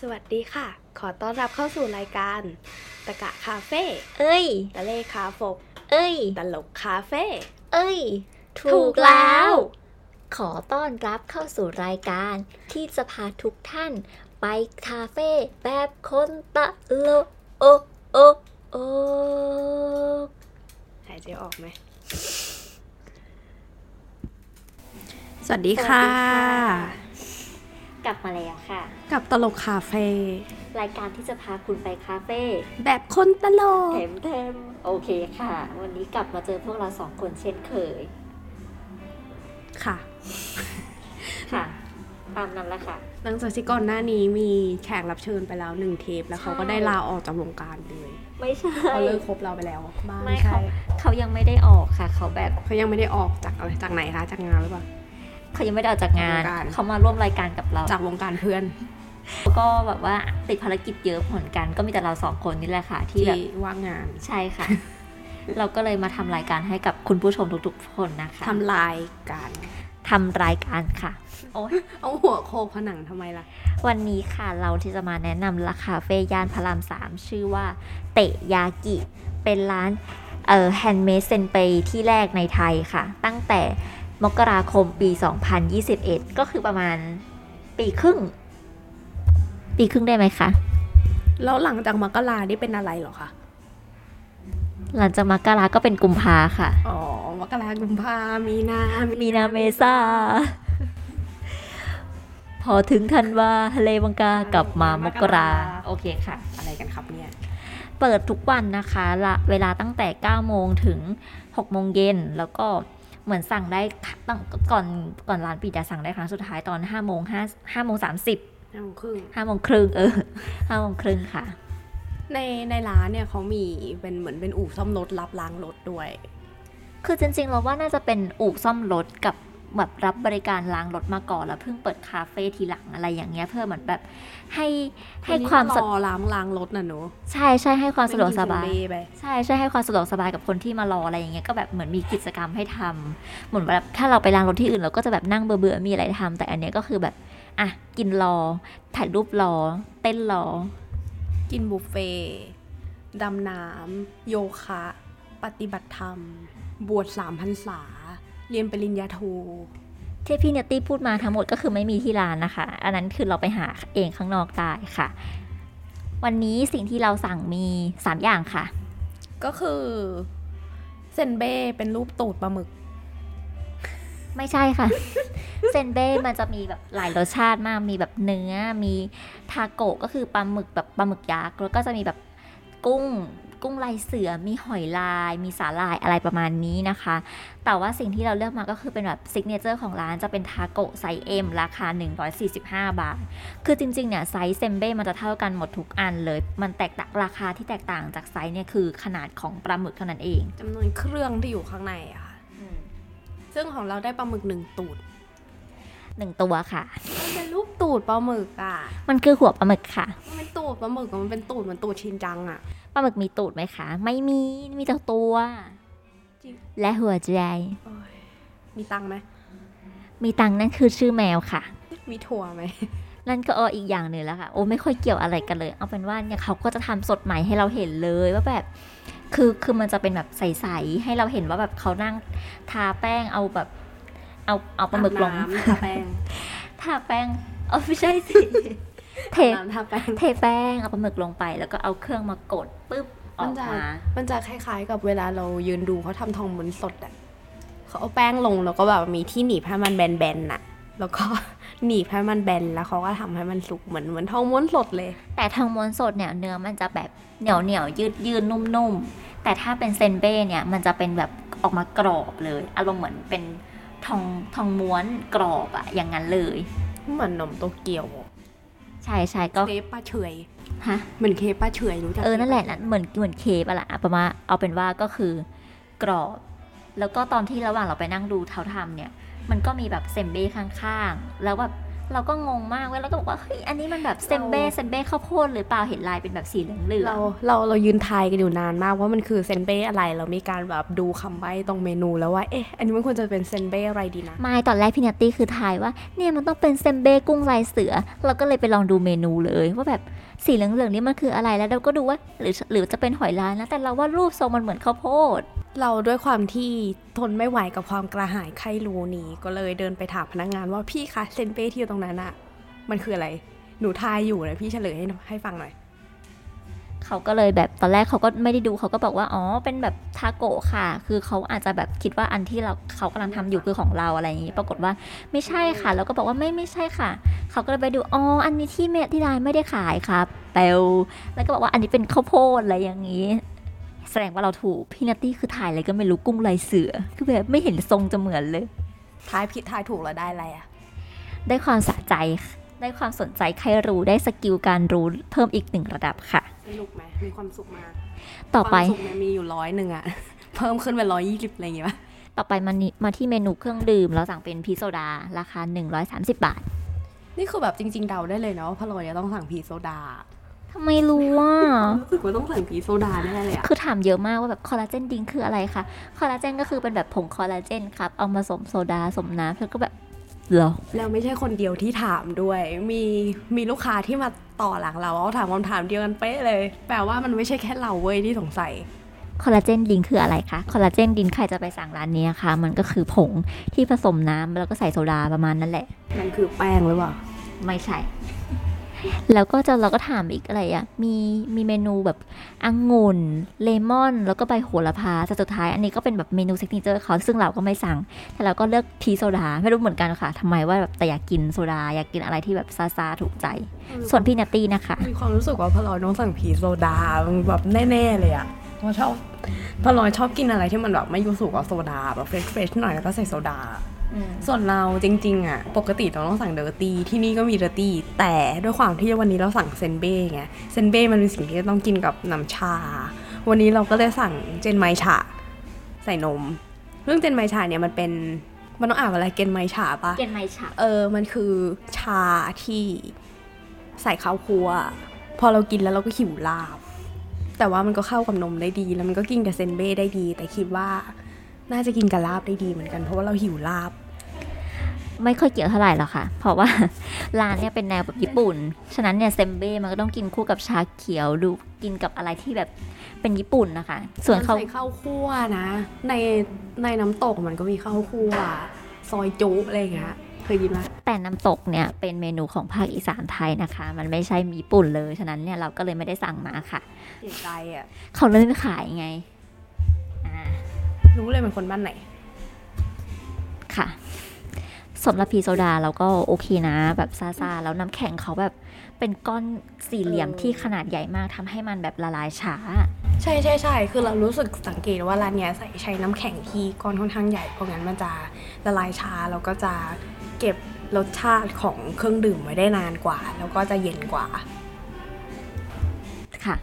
สวัสดีค่ะ ขอต้อนรับเข้าสู่รายการ ตะกะคาเฟ่เอ้ย ตะเลคาฟก เอ้ย ตลกคาเฟ่เอ้ย ถูกแล้ว ขอต้อนรับเข้าสู่รายการ ที่จะพาทุกท่าน ไปคาเฟ่แบบคนตะโลกโอโอโอหายใจออกไหม สวัสดีค่ะ กลับมาแล้วค่ะ กับตลกคาเฟ่รายการที่จะพาคุณไปคาเฟ่แบบคนตลกเทมเทมโอเคค่ะ วันนี้กลับมาเจอพวกเราสองคนเช่นเคย ค่ะ ค่ะ ตามนั้นแหละค่ะ หลังจากที่ก่อนหน้านี้มีแขกรับเชิญไปแล้วหนึ่งเทปแล้วเขาก็ใช่ได้ลาออกจากวงการเลยไม่ใช่เขาเลิกคบเราไปแล้วบ้างไม่ใช่เขาเขายังไม่ได้ออกค่ะ เขาแบบเขายังไม่ได้ออกจากอะไรจากไหนคะจากงานหรือเปล่า เขายังไม่ได้ออกจากงานวงการเขามาร่วมรายการกับเรา จากวงการเพื่อนแล้วก็แบบว่าติดภารกิจเยอะเหมือนกัน ก็มีแต่เราสองคนนี่แหละค่ะ ที่ที่แบบว่างงาน ใช่ค่ะ เราก็เลยมาทำรายการให้กับคุณผู้ชมทุกๆคนนะคะทำลายกันทำรายการค่ะ โอ้ยเอาหัวโคกผนังทำไมล่ะ วันนี้ค่ะเราที่จะมาแนะนำราคาเฟ่ย่านพระรามสามชื่อว่า เตะยากิ เป็นร้านเอ่อ handmade เซมเบ้ที่แรกในไทยค่ะ ตั้งแต่ มกราคมปี 2021 ก็คือประมาณปีครึ่ง ปีครึ่งได้ไหมคะ แล้วหลังจากมกรานี่เป็นอะไรเหรอคะหลังจากมกราก็เป็นกุมภาค่ะ อ๋อ มกรากุมภามีนา มีนาเมษา พอถึงธันวาทะเลบังกากลับมามกรา โอเคค่ะ อะไรกันครับเนี่ย เปิดทุกวันนะคะละเวลาตั้งแต่ 9 โมงถึง 6 โมงเย็น แล้วก็ เหมือนสั่งได้ตั้งก่อนก่อนร้านปิดจะสั่งได้ครั้งสุดท้ายตอน5โมง5 5โมง30ห้าโมงครึ่ง5โมงครึ่งเออ5โมงครึ่งค่ะ ในในร้านเนี่ยเขามีเป็นเหมือนเป็นอู่ซ่อมรถรับล้างรถด้วย คือจริงๆเราว่าน่าจะเป็นอู่ซ่อมรถกับ แบบรับบริการล้างรถมาก่อนแล้วเพิ่งเปิดคาเฟ่ทีหลังอะไรอย่างเงี้ยเพื่อเหมือนแบบให้ให้ความนสะนี้รอล้างล้างรถน่ะหนูใช่ใช่ให้ความสะดวกสบายไม่กินเซนเบ้ไปใช่ใช่ให้ความสะดวกสบายกับคนที่มารออะไรอย่างเงี้ยก็แบบเหมือนมีกิจกรรมให้ทำเหมือนแบบถ้าเราไปล้างรถที่อื่นเราก็จะแบบนั่งเบื่อๆมีอะไรทำแต่อันเนี้ยก็คือแบบอะกินรอถ่ายรูปรอ เต้นรอ กินบุฟเฟ่ต์ดำน้ำโยคะ ปฏิบัติธรรม บวชสามพรรษา เรียนปริญญาโทที่พี่เนตตี้พูดมาทั้งหมดก็คือไม่มีที่ร้านนะคะ อันนั้นคือเราไปหาเองข้างนอกได้ค่ะ วันนี้สิ่งที่เราสั่งมี 3 อย่างค่ะ ก็คือเซนเบ้เป็นรูปตูดปลาหมึก ไม่ใช่ค่ะ เซนเบ้มันจะมีแบบหลายรสชาติมาก มีแบบเนื้อ มีทาโกะก็คือปลาหมึกแบบปลาหมึกยักษ์ แล้วก็จะมีแบบกุ้ง กุ้งลายเสือ มีหอยลาย มีสาหร่ายอะไรประมาณนี้นะคะ แต่ว่าสิ่งที่เราเลือกมาก็คือเป็นแบบ signature ของร้านจะเป็นทาโกะไซส์ M ราคา 145 บาท คือจริงๆ เนี่ยไซส์เซมเบ้มันจะเท่ากันหมดทุกอันเลย มันแตกต่างราคาที่แตกต่างจากไซส์เนี่ยคือขนาดของปลาหมึกเท่านั้นเองจำนวนเครื่องที่อยู่ข้างในอะค่ะซึ่งของเราได้ปลาหมึกหนึ่งตูด หนึ่งตัวค่ะ มันเป็นรูปตูดปลาหมึกอะมันคือหัวปลาหมึกค่ะ มันเป็นตูดปลาหมึกอะมันเป็นตูดเหมือนตูดชินจังอะปลาหมึกมีตูดไหมคะ ไม่มี มีแต่ตัว จริง และหัวใจ โอ้ยมีตังค์ไหม มีตังค์นั่นคือชื่อแมวค่ะ มีถั่วไหม นั่นก็เอออีกอย่างหนึ่งแล้วค่ะ โอ้ไม่ค่อยเกี่ยวอะไรกันเลย เอาเป็นว่าเนี่ยเขาก็จะทำสดใหม่ให้เราเห็นเลยว่าแบบ คือคือมันจะเป็นแบบใสๆให้เราเห็นว่าแบบเขานั่งทาแป้งเอาแบบ เอาเอาปลาหมึกลงอาบน้ำทาแป้งทาแป้งเออไม่ใช่สิเทอาบน้ำทาแป้งเทแป้งเอาปลาหมึกลงไป แล้วก็เอาเครื่องมากดปุ๊บอมัอนกจะมามันจะคล้ายๆ กับเวลาเรายืนดูเขาทำทองม้วนสดอะเขาเอาแป้งลงแล้วก็แบบมีที่หนีบให้มันแบนๆน่ะ แล้วก็หนีบให้มันแบนแล้วเขาก็ทำให้มันสุกเหมือนเหมือนทองม้วนสดเลย แต่ทางม้วนสดเนี่ยเนื้อมันจะแบบเหนียวเหนียวยืดยืดนุ่มนุ่มๆแต่ถ้าเป็นเซนเบ้เนี่ยมันจะเป็นแบบออกมากรอบเลยอารมณ์เหมือนเป็น ทองทองม้วนกรอบอะอย่างนั้นเลย เหมือนขนมโตเกียวใช่ใช่ก็เครปป้าเฉื่อยฮะเหมือนเครปป้าเฉื่อยรู้จักเออนั่นแหละนะเหมือนเหมือนเครปอะละอะประมาณเอาเป็นว่าก็คือกรอบ แล้วก็ตอนที่ระหว่างเราไปนั่งดูเขาทำเนี่ย มันก็มีแบบเซมเบ้ข้างๆ แล้วแบบ เราก็งงมากเว้ยแล้วก็บอกว่าเฮ้ยอันนี้มันแบบเซมเบ้เซมเบ้ข้าวโพดหรือเปล่าเห็นลายเป็นแบบสีเหลืองเราเราเรายืนทายกันอยู่นานมากว่ามันคือเซมเบ้อะไร เรามีการแบบดูคำใบ้ตรงเมนูแล้วว่าเอ๊ะอันนี้มันควรจะเป็นเซมเบ้อะไรดีนะๆไม่ตอนแรกพี่นัตตี้คือทายว่าเนี่ยมันต้องเป็นเซมเบ้กุ้งลายเสือ เราก็เลยไปลองดูเมนูเลยว่าแบบสีเหลืองๆนี่มันคืออะไรแล้วเราก็ดูว่าหรือหรือจะเป็นหอยลายนะแต่เราว่ารูปทรงมันเหมือนข้าวโพด เราด้วยความที่ทนไม่ไหวกับความกระหายใคร่รู้นี้ ก็เลยเดินไปถามพนักงานว่าพี่คะเซมเบ้ที่อยู่ตรงนั้นอะมันคืออะไร หนูทายอยู่นะพี่เฉลยให้ให้ฟังหน่อยเขาก็เลยแบบตอนแรกเขาก็ไม่ได้ดูเขาก็บอกว่าอ๋อเป็นแบบทาโกะค่ะ คือเขาอาจจะแบบคิดว่าอันที่เราเขากำลังทำอยู่คือของเราอะไรอย่างนี้ปรากฏว่าไม่ใช่ค่ะ แล้วก็บอกว่าไม่ไม่ใช่ค่ะ เขาก็เลยไปดูอ๋ออันนี้ที่เมที่ร้านไม่ได้ขายครับเปลแล้วก็บอกว่าอันนี้เป็นข้าวโพดอะไรอย่างนี้ แสดงว่าเราถูกพี่นัตตี้คือถ่ายอะไรก็ไม่รู้กุ้งลายเสือ คือแบบไม่เห็นทรงจะเหมือนเลยทายผิดทายถูกแล้วได้อะไรอะได้ความสะใจค่ะได้ความสนใจใครรู้ได้ skill การรู้เพิ่มอีกหนึ่งระดับค่ะสนุกไหมมีความสุขมากต่อไปความสุขเนี่ยมีอยู่ร้อยหนึ่งอะเพิ่มขึ้นเป็นร้อยยี่สิบอะไรอย่างเงี้ยต่อไปมานี่มาที่เมนูเครื่องดื่มเราสั่งเป็น peach soda ราคา 130 บาท นี่คือแบบจริง ๆ เดาได้เลยเนาะว่าพะโล้จะต้องสั่ง peach soda ทำไมรู้ว่ารู้สึกว่าต้องสั่ง peach soda แน่เลยอะคือถามเยอะมากว่าแบบ collagen drink คืออะไรคะ คอลลาเจนก็คือเป็นแบบผงคอลลาเจนครับ เอามาผสมโซดาผสมน้ำเธอก็แบบเหรอแล้วไม่ใช่คนเดียวที่ถามด้วย มีมีลูกค้าที่มาต่อหลังเราเขาถามคำถามเดียวกันเป๊ะเลย แปลว่ามันไม่ใช่แค่เราเว้ยที่สงสัย collagen drink คืออะไรคะ collagen drink ใครจะไปสั่งร้านนี้ค่ะมันก็คือผงที่ผสมน้ำแล้วก็ใส่โซดาประมาณนั้นแหละ มันคือแป้งหรือเปล่า ไม่ใช่ แล้วก็จะเราก็ถามอีกอะไรอะ่ะ มีมีเมนูแบบองุ่นเลมอน แล้วก็ใบโหระพาแต่สุดท้ายอันนี้ก็เป็นแบบเมนู signature เขาซึ่งเราก็ไม่สั่ง แต่เราก็เลือก peach soda ไม่รู้เหมือนกันค่ะทำไมว่าแบบแต่อยากกินโซดา อยากกินอะไรที่แบบซ่าซ่าๆถูกใจ ส่วนพี่นัตตี้นะคะ มีความรู้สึกว่าพะโล้ต้องสั่ง peach soda มันแบบแน่ๆเลยอะเพราะชอบพะโล้ชอบกินอะไรที่มันแบบไม่ยูสุกับโซดาแบบ fresh ๆหน่อยแล้วก็ใส่โซดา ส่วนเราจริง ๆ อะ ปกติเราต้องสั่ง dirty ที่นี่ก็มี dirty แต่ด้วยความที่วันนี้เราสั่งเซนเบ้ไงเซนเบ้มันเป็นสิ่งที่ต้องกินกับน้ำชา วันนี้เราก็เลยสั่งเจนไมชาใส่นม เรื่องเจนไมชาเนี่ยมันเป็นมันต้องอ่านว่าอะไรเจนไมชาปะเกนไมฉะเออมันคือชาที่ใส่ข้าวคั่วพอเรากินแล้วเราก็หิวลาบ แต่ว่ามันก็เข้ากับนมได้ดี แล้วมันก็กินกับเซนเบ้ได้ดี แต่คิดว่าน่าจะกินกับลาบได้ดีเหมือนกันเพราะว่าเราหิวลาบ ไม่ค่อยเกี่ยวเท่าไหร่หรอกค่ะ เพราะว่าร้านเนี่ยเป็นแนวแบบญี่ปุ่น ฉะนั้นเนี่ยเซมเบ้มันก็ต้องกินคู่กับชาเขียวดูกินกับอะไรที่แบบเป็นญี่ปุ่นนะคะ ส่วนเขาใส่ข้าวคั่วนะ ในในน้ำตกมันก็มีข้าวคั่วซอยจุอะไรอย่างเงี้ยเคยกินไหมแต่น้ำตกเนี่ยเป็นเมนูของภาคอีสานไทยนะคะ มันไม่ใช่ญี่ปุ่นเลย ฉะนั้นเนี่ยเราก็เลยไม่ได้สั่งมาค่ะเสียใจอะเขาเลยไม่ขายไงอ่ารู้เลยเป็นคนบ้านไหน ค่ะ สำหรับพีโซดาเราก็โอเคนะ แบบซาซาๆแล้วน้ำแข็งเขาแบบเป็นก้อนสี่เหลี่ยมเออที่ขนาดใหญ่มากทำให้มันแบบละลายช้า ใช่ใช่ใช่คือเรารู้สึกสังเกตว่าร้านเนี้ยใส่ใช้น้ำแข็งที่ก้อนค่อนข้างใหญ่เพราะงั้นมันจะละลายช้าแล้วก็จะเก็บรสชาติของเครื่องดื่มไว้ได้นานกว่า แล้วก็จะเย็นกว่าค่ะ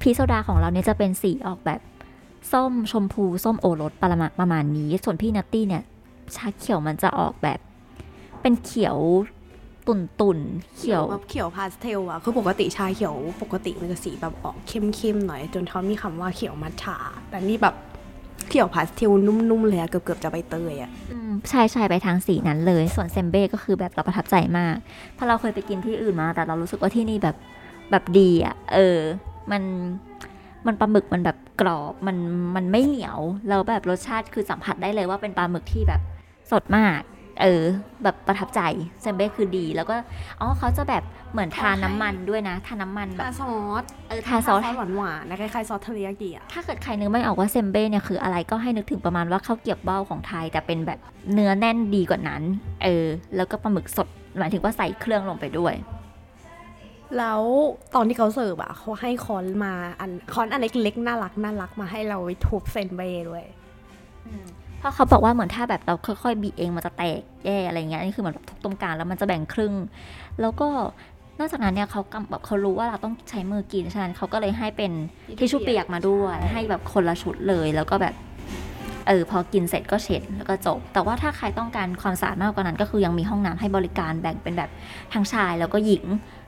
peach soda ของเราเนี่ยจะเป็นสีออกแบบส้มชมพู ส้ม old rose ประมาณประมาณนี้ ส่วนพี่นัตตี้เนี่ย ชาเขียวมันจะออกแบบ เป็นเขียวตุ่นตุ่นๆเขียวแบบเขียวพาสเทลอะคือปกติชาเขียว ปกติมันจะสีแบบออกเข้มๆหน่อย จนเขามีคำว่าเขียวมัทฉาแต่นี่แบบเขียวพาสเทลนุ่มๆเลยอะเกือบๆจะใบเตยอะอืมใช่ใช่ไปทางสีนั้นเลย ส่วนเซมเบ้ก็คือแบบเราประทับใจมากเพราะเราเคยไปกินที่อื่นมา แต่เรารู้สึกว่าที่นี่แบบแบบดีอะเออ มันมันปลาหมึกมันแบบกรอบมันมันไม่เหนียวแล้วแบบรสชาติคือสัมผัสได้เลยว่าเป็นปลาหมึกที่แบบ สดมาก เออ แบบประทับใจเซมเบ้คือดี แล้วก็ อ๋อเขาจะแบบเหมือนทาน้ำมันด้วยนะ ทาน้ำมันแบบทาซอส เออ ทาซอสหวานหวานๆนะคล้ายๆซอสเทริยากิอะถ้าเกิดใครนึกไม่ออกว่าเซมเบ้เนี่ยคืออะไรก็ให้นึกถึงประมาณว่าข้าวเกรียบว่าวของไทย แต่เป็นแบบเนื้อแน่นดีกว่านั้น เออ แล้วก็ปลาหมึกสด หมายถึงว่าใส่เครื่องลงไปด้วยแล้วตอนที่เขาเสิร์ฟอะเขาให้ค้อนมาอันค้อนอันเล็กๆน่ารักน่ารักมาให้เราไว้ทุบเซมเบ้ด้วยเพ ราะเขาบอกว่าเหมือนถ้าแบบเราค่อยๆบีบเองมันจะแตกแย่อะไรเงี้ยอันนี่คือเหมือนแบบทุบตรงกลางแล้วมันจะแบ่งครึ่ง แล้วก็นอกจากนั้นเนี่ยเขาก็แบบเขารู้ว่าเราต้องใช้มือกินฉะนั้นเขาก็เลยให้เป็นทิชชู่เปียกมาด้วยให้แบบคนละชุดเลยแล้วก็แบบเออพอกินเสร็จก็เช็ดแล้วก็จบ แต่ว่าถ้าใครต้องการความสะอาดมากกว่านั้น ก็คือยังมีห้องน้ำให้บริการแบ่งเป็นแบบทั้งชายแล้วก็หญิง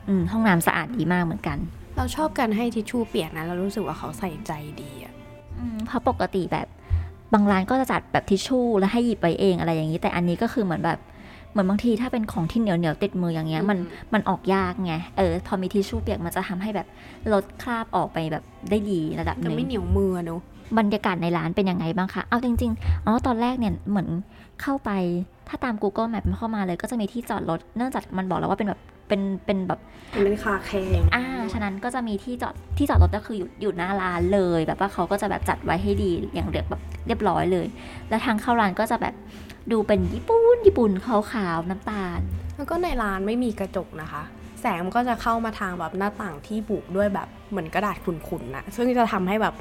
อืมห้องน้ำสะอาดดีมากเหมือนกัน เราชอบการให้ทิชชู่เปียกนะเรารู้สึกว่าเขาใส่ใจดีอะอืมเพราะปกติแบบ บางร้านก็จะจัดแบบทิชชู่แล้วให้หยิบไปเองอะไรอย่างนี้ แต่อันนี้ก็คือเหมือนแบบเหมือนบางทีถ้าเป็นของที่เหนียวเหนียวๆติดมืออย่างเงี้ยมันมันออกยากไงเออพอมีทิชชู่เปียกมันจะทำให้แบบลดคราบออกไปแบบได้ดีระดับหจะนึ่งไม่เหนียวมือเนอะบรรยากาศในร้านเป็นยังไงบ้างคะ เอาจริงๆ อ๋อ ตอนแรกเนี่ยเหมือนเข้าไป ถ้าตาม Google Map เข้ามาเลยก็จะมีที่จอดรถ เนื่องจากมันบอกแล้วว่าเป็นแบบ เป็นเป็นแบบมันเป็นคาแคงอ่าฉะนั้นก็จะมีที่จอดที่จอดรถก็คืออยู่อยู่หน้าร้านเลย แบบว่าเขาก็จะแบบจัดไว้ให้ดีอย่างเรียบแบบเรียบร้อยเลย แล้วทางเข้าร้านก็จะแบบดูเป็นญี่ปุ่นญี่ปุ่นขาวๆน้ำตาล แล้วก็ในร้านไม่มีกระจกนะคะ แสงมันก็จะเข้ามาทางแบบหน้าต่างที่บุด้วยแบบเหมือนกระดาษขุ่นๆนะซึ่งจะทำให้แบบ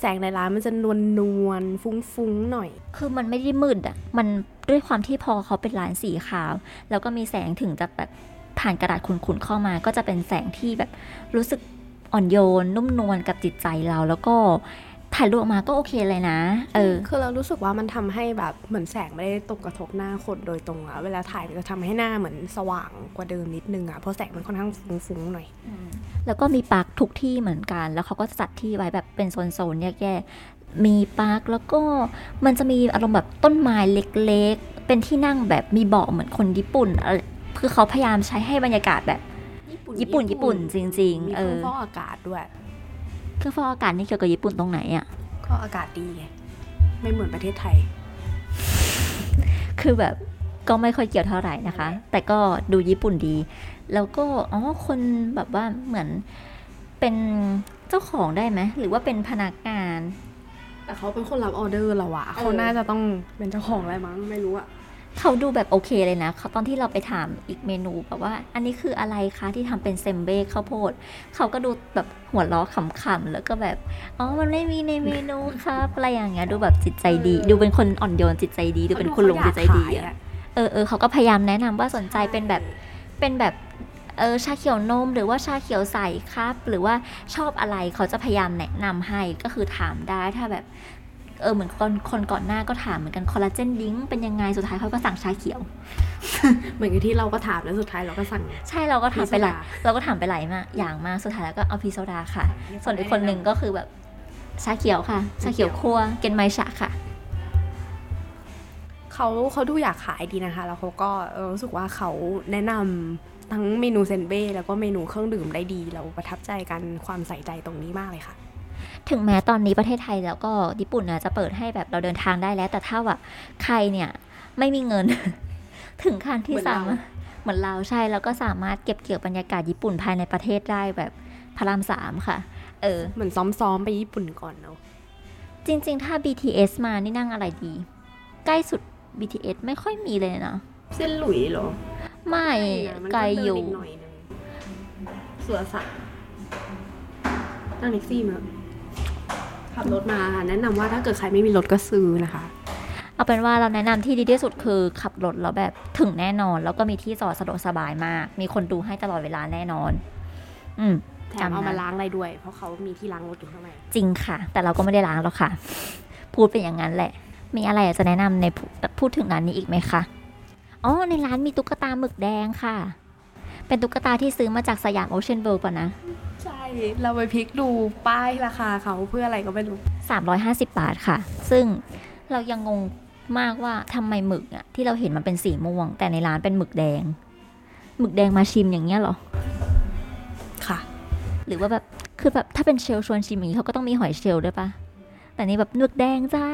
แสงในร้านมันจะนวลนวลๆฟุ้งๆหน่อย คือมันไม่ได้มืดอะมันด้วยความที่พอเขาเป็นร้านสีขาว แล้วก็มีแสงถึงจะแบบ ผ่านกระดาษขุ่นๆเข้ามา ก็จะเป็นแสงที่แบบรู้สึกอ่อนโยนนุ่มนวลกับจิตใจเราแล้วก็ถ่ายรูปออกมาก็โอเคเลยนะ เออ คือเรารู้สึกว่ามันทำให้แบบเหมือนแสงไม่ได้ตกกระทบหน้าคนโดยตรงอะเวลาถ่ายมันจะทำให้หน้าเหมือนสว่างกว่าเดิมนิดนึงอะเพราะแสงมันค่อนข้างฟุ้งๆหน่อย แล้วก็มีปาร์คทุกที่เหมือนกัน แล้วเขาก็จะจัดที่ไว้แบบเป็นโซนๆแยกๆ มีปาร์คแล้วก็มันจะมีอารมณ์แบบต้นไม้เล็กๆ เป็นที่นั่งแบบมีเบาะเหมือนคนญี่ปุ่นอะไร คือเขาพยายามใช้ให้บรรยากาศแบบ ญี่ปุ่นญี่ปุ่นจริงมีๆเคเอรื่องอฟอกอากาศด้วยเครื่องฟอกอากาศนี่เกี่ยวกับญี่ปุ่นตรงไหนอะก็อากาศดีไงไม่เหมือนประเทศไทย คือแบบก็ไม่ค่อยเกี่ยวเท่าไหร่นะคะ แต่ก็ดูญี่ปุ่นดี แล้วก็อ๋อคนแบบว่าเหมือนเป็นเจ้าของได้ไหมหรือว่าเป็นพนักงาน แต่เขาเป็นคนรับออเดอร์เราอะเออเขาน่าจะต้องเป็นเจ้าของอะไรมั้งไม่รู้อะ เขาดูแบบโอเคเลยนะเขาตอนที่เราไปถามอีกเมนูแบบว่า อันนี้คืออะไรคะที่ทำเป็นเซมเบ้ข้าวโพดเขาก็ดูแบบหัวล้อขำๆแล้วก็แบบอ๋อมันไม่มีในเมนูครับอะไรอย่างเงี้ยดูแบบจิตใจดี ดูเป็นคนอ่อนโยนจิตใจดีดูเป็นคุณลุงจิตใจดีอะเออเออเขาก็พยายามแนะนำว่าสนใจเป็นแบบเป็นแบบเออชาเขียวนมหรือว่าชาเขียวใสครับ หรือว่าชอบอะไรเขาจะพยายามแนะนำให้ก็คือถามได้ถ้าแบบ เออเหมือนคนคนก่อนหน้าก็ถามเหมือนกันคอลลาเจน drink เป็นยังไงสุดท้ายเขาก็สั่งชาเขียว เหมือนกับที่เราก็ถามแล้วสุดท้ายเราก็สั่ง ใช่เราก็ถามไปหลายพีชโซดาเราก็ถามไปหลายมากอย่างมากสุดท้ายแล้วก็เอาพีชโซดาค่ะ ส่วนอีกคนหนึ่งก็คือแบบชาเขียวค่ะ ชาเขียวคั่วเกนไมชะค่ะเขาเขาดูอยากขายดีนะคะ แล้วเขาก็เออรู้สึกว่าเขาแนะนำทั้งเมนูเซนเบ้แล้วก็เมนูเครื่องดื่มได้ดี เราประทับใจกันความใส่ใจตรงนี้มากเลยค่ะ ถึงแม้ตอนนี้ประเทศไทยแล้วก็ญี่ปุ่นน่ะจะเปิดให้แบบเราเดินทางได้แล้ว แต่ถ้าว่าใครเนี่ยไม่มีเงิน ถึงขั้นที่เหมือนเราสามารถเหมือนเราใช่แล้วก็สามารถเก็บเกี่ยวบรรยากาศญี่ปุ่นภายในประเทศได้แบบพระรามสามค่ะ เออ เหมือนซ้อมๆไปญี่ปุ่นก่อนเนาะจริง ๆ ถ้า BTS มานี่นั่งอะไรดี ใกล้สุด BTS ไม่ค่อยมีเลยนะ เส้นหลุยเหรอ ไม่นะมันไกลอยู่เดินกหน่อยนึงเสือสัตว์นั่งแท็กซี่มา ขับรถมาค่ะแนะนำว่าถ้าเกิดใครไม่มีรถก็ซื้อนะคะ เอาเป็นว่าเราแนะนำที่ดีที่สุดคือขับรถแล้วแบบถึงแน่นอน แล้วก็มีที่จอดสะดวกสบายมาก มีคนดูให้ตลอดเวลาแน่นอน อืมแถมเอามาล้างอะไรด้วย เพราะเขามีที่ล้างรถอยู่ข้างในจริงค่ะ แต่เราก็ไม่ได้ล้างหรอกค่ะ พูดเป็นอย่างนั้นแหละ มีอะไรอยากจะแนะนำในพูพูดถึงร้านนี้อีกไหมคะอ๋อในร้านมีตุ๊กตาหมึกแดงค่ะ เป็นตุ๊กตาที่ซื้อมาจากสยามโอเชียนเวิลด์ป่ะนะใช่ เราไปพลิกดูป้ายราคาเขาเพื่ออะไรก็ไม่รู้ 350 บาทค่ะ ซึ่งเรายังงงมากว่าทำไมหมึกอะที่เราเห็นมันเป็นสีม่วง แต่ในร้านเป็นหมึกแดง หมึกแดงมาชิมอย่างเงี้ยเหรอ ค่ะ หรือว่าแบบคือแบบถ้าเป็นเชลลชวนชิมอย่างนี้เขาก็ต้องมีหอยเชลล์ด้วยปะแต่นี่แบบหมึกแดงจ้า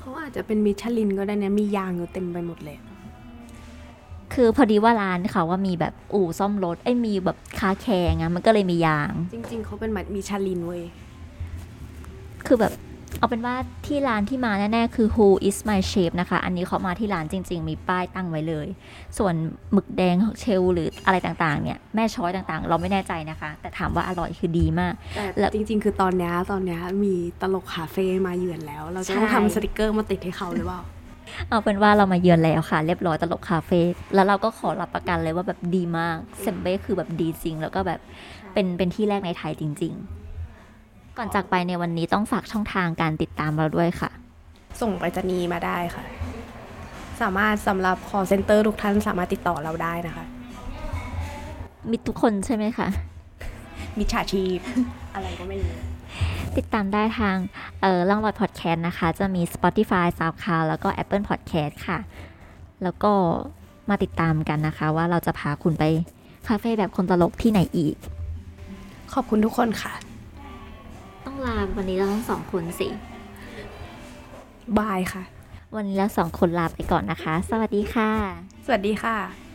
เขาอาจจะเป็นมิชลินก็ได้นะมียางอยู่เต็มไปหมดเลย คือพอดีว่าร้านเขาว่ามีแบบอู่ซ่อมรถไอ้ยมีแบบคาแคร์ไงมันก็เลยมียาง จริง ๆเขาเป็นมิชลินเว้ยคือแบบเอาเป็นว่าที่ร้านที่มาแน่ๆ คือ Who is my chef นะคะ อันนี้เขามาที่ร้านจริง ๆ มีป้ายตั้งไว้เลย ส่วนหมึกแดงเชลล์หรืออะไรต่างๆ เนี่ย แม่ช้อยต่างๆ เราไม่แน่ใจนะคะ แต่ถามว่าอร่อยคือดีมาก แต่แล้วจริง ๆ คือตอนเนี้ยตอนเนี้ยมีตลกคาเฟ่มาเยือนแล้ว เราจะต้องใช่ทำสติกเกอร์มาติดให้เขาหรือเปล่า เอาเป็นว่าเรามาเยือนแล้วค่ะ เรียบร้อยตลกคาเฟ่แล้วเราก็ขอรับประกันเลยว่าแบบดีมากเซมเบ้คือแบบดีจริง แล้วก็แบบเป็นเป็นที่แรกในไทยจริง ๆ ก่อนจากไปในวันนี้ต้องฝากช่องทางการติดตามเราด้วยค่ะ ส่งไปรษณีย์มาได้ค่ะ สามารถสำหรับ call center ทุกท่านสามารถติดต่อเราได้นะคะมิดทุกคนใช่ไหมคะมิจฉาชีพ อะไรก็ไม่รู้ ติดตามได้ทางเอ่อล่องรอยพอดแคสต์นะคะ จะมี Spotify SoundCloud แล้วก็ Apple Podcast ค่ะ แล้วก็มาติดตามกันนะคะ ว่าเราจะพาคุณไปคาเฟ่แบบคนตลกที่ไหนอีก ขอบคุณทุกคนค่ะ ต้องลาวันนี้เราทั้งสองคนสิ บายค่ะ วันนี้เราสองคนลาไปก่อนนะคะ สวัสดีค่ะ สวัสดีค่ะ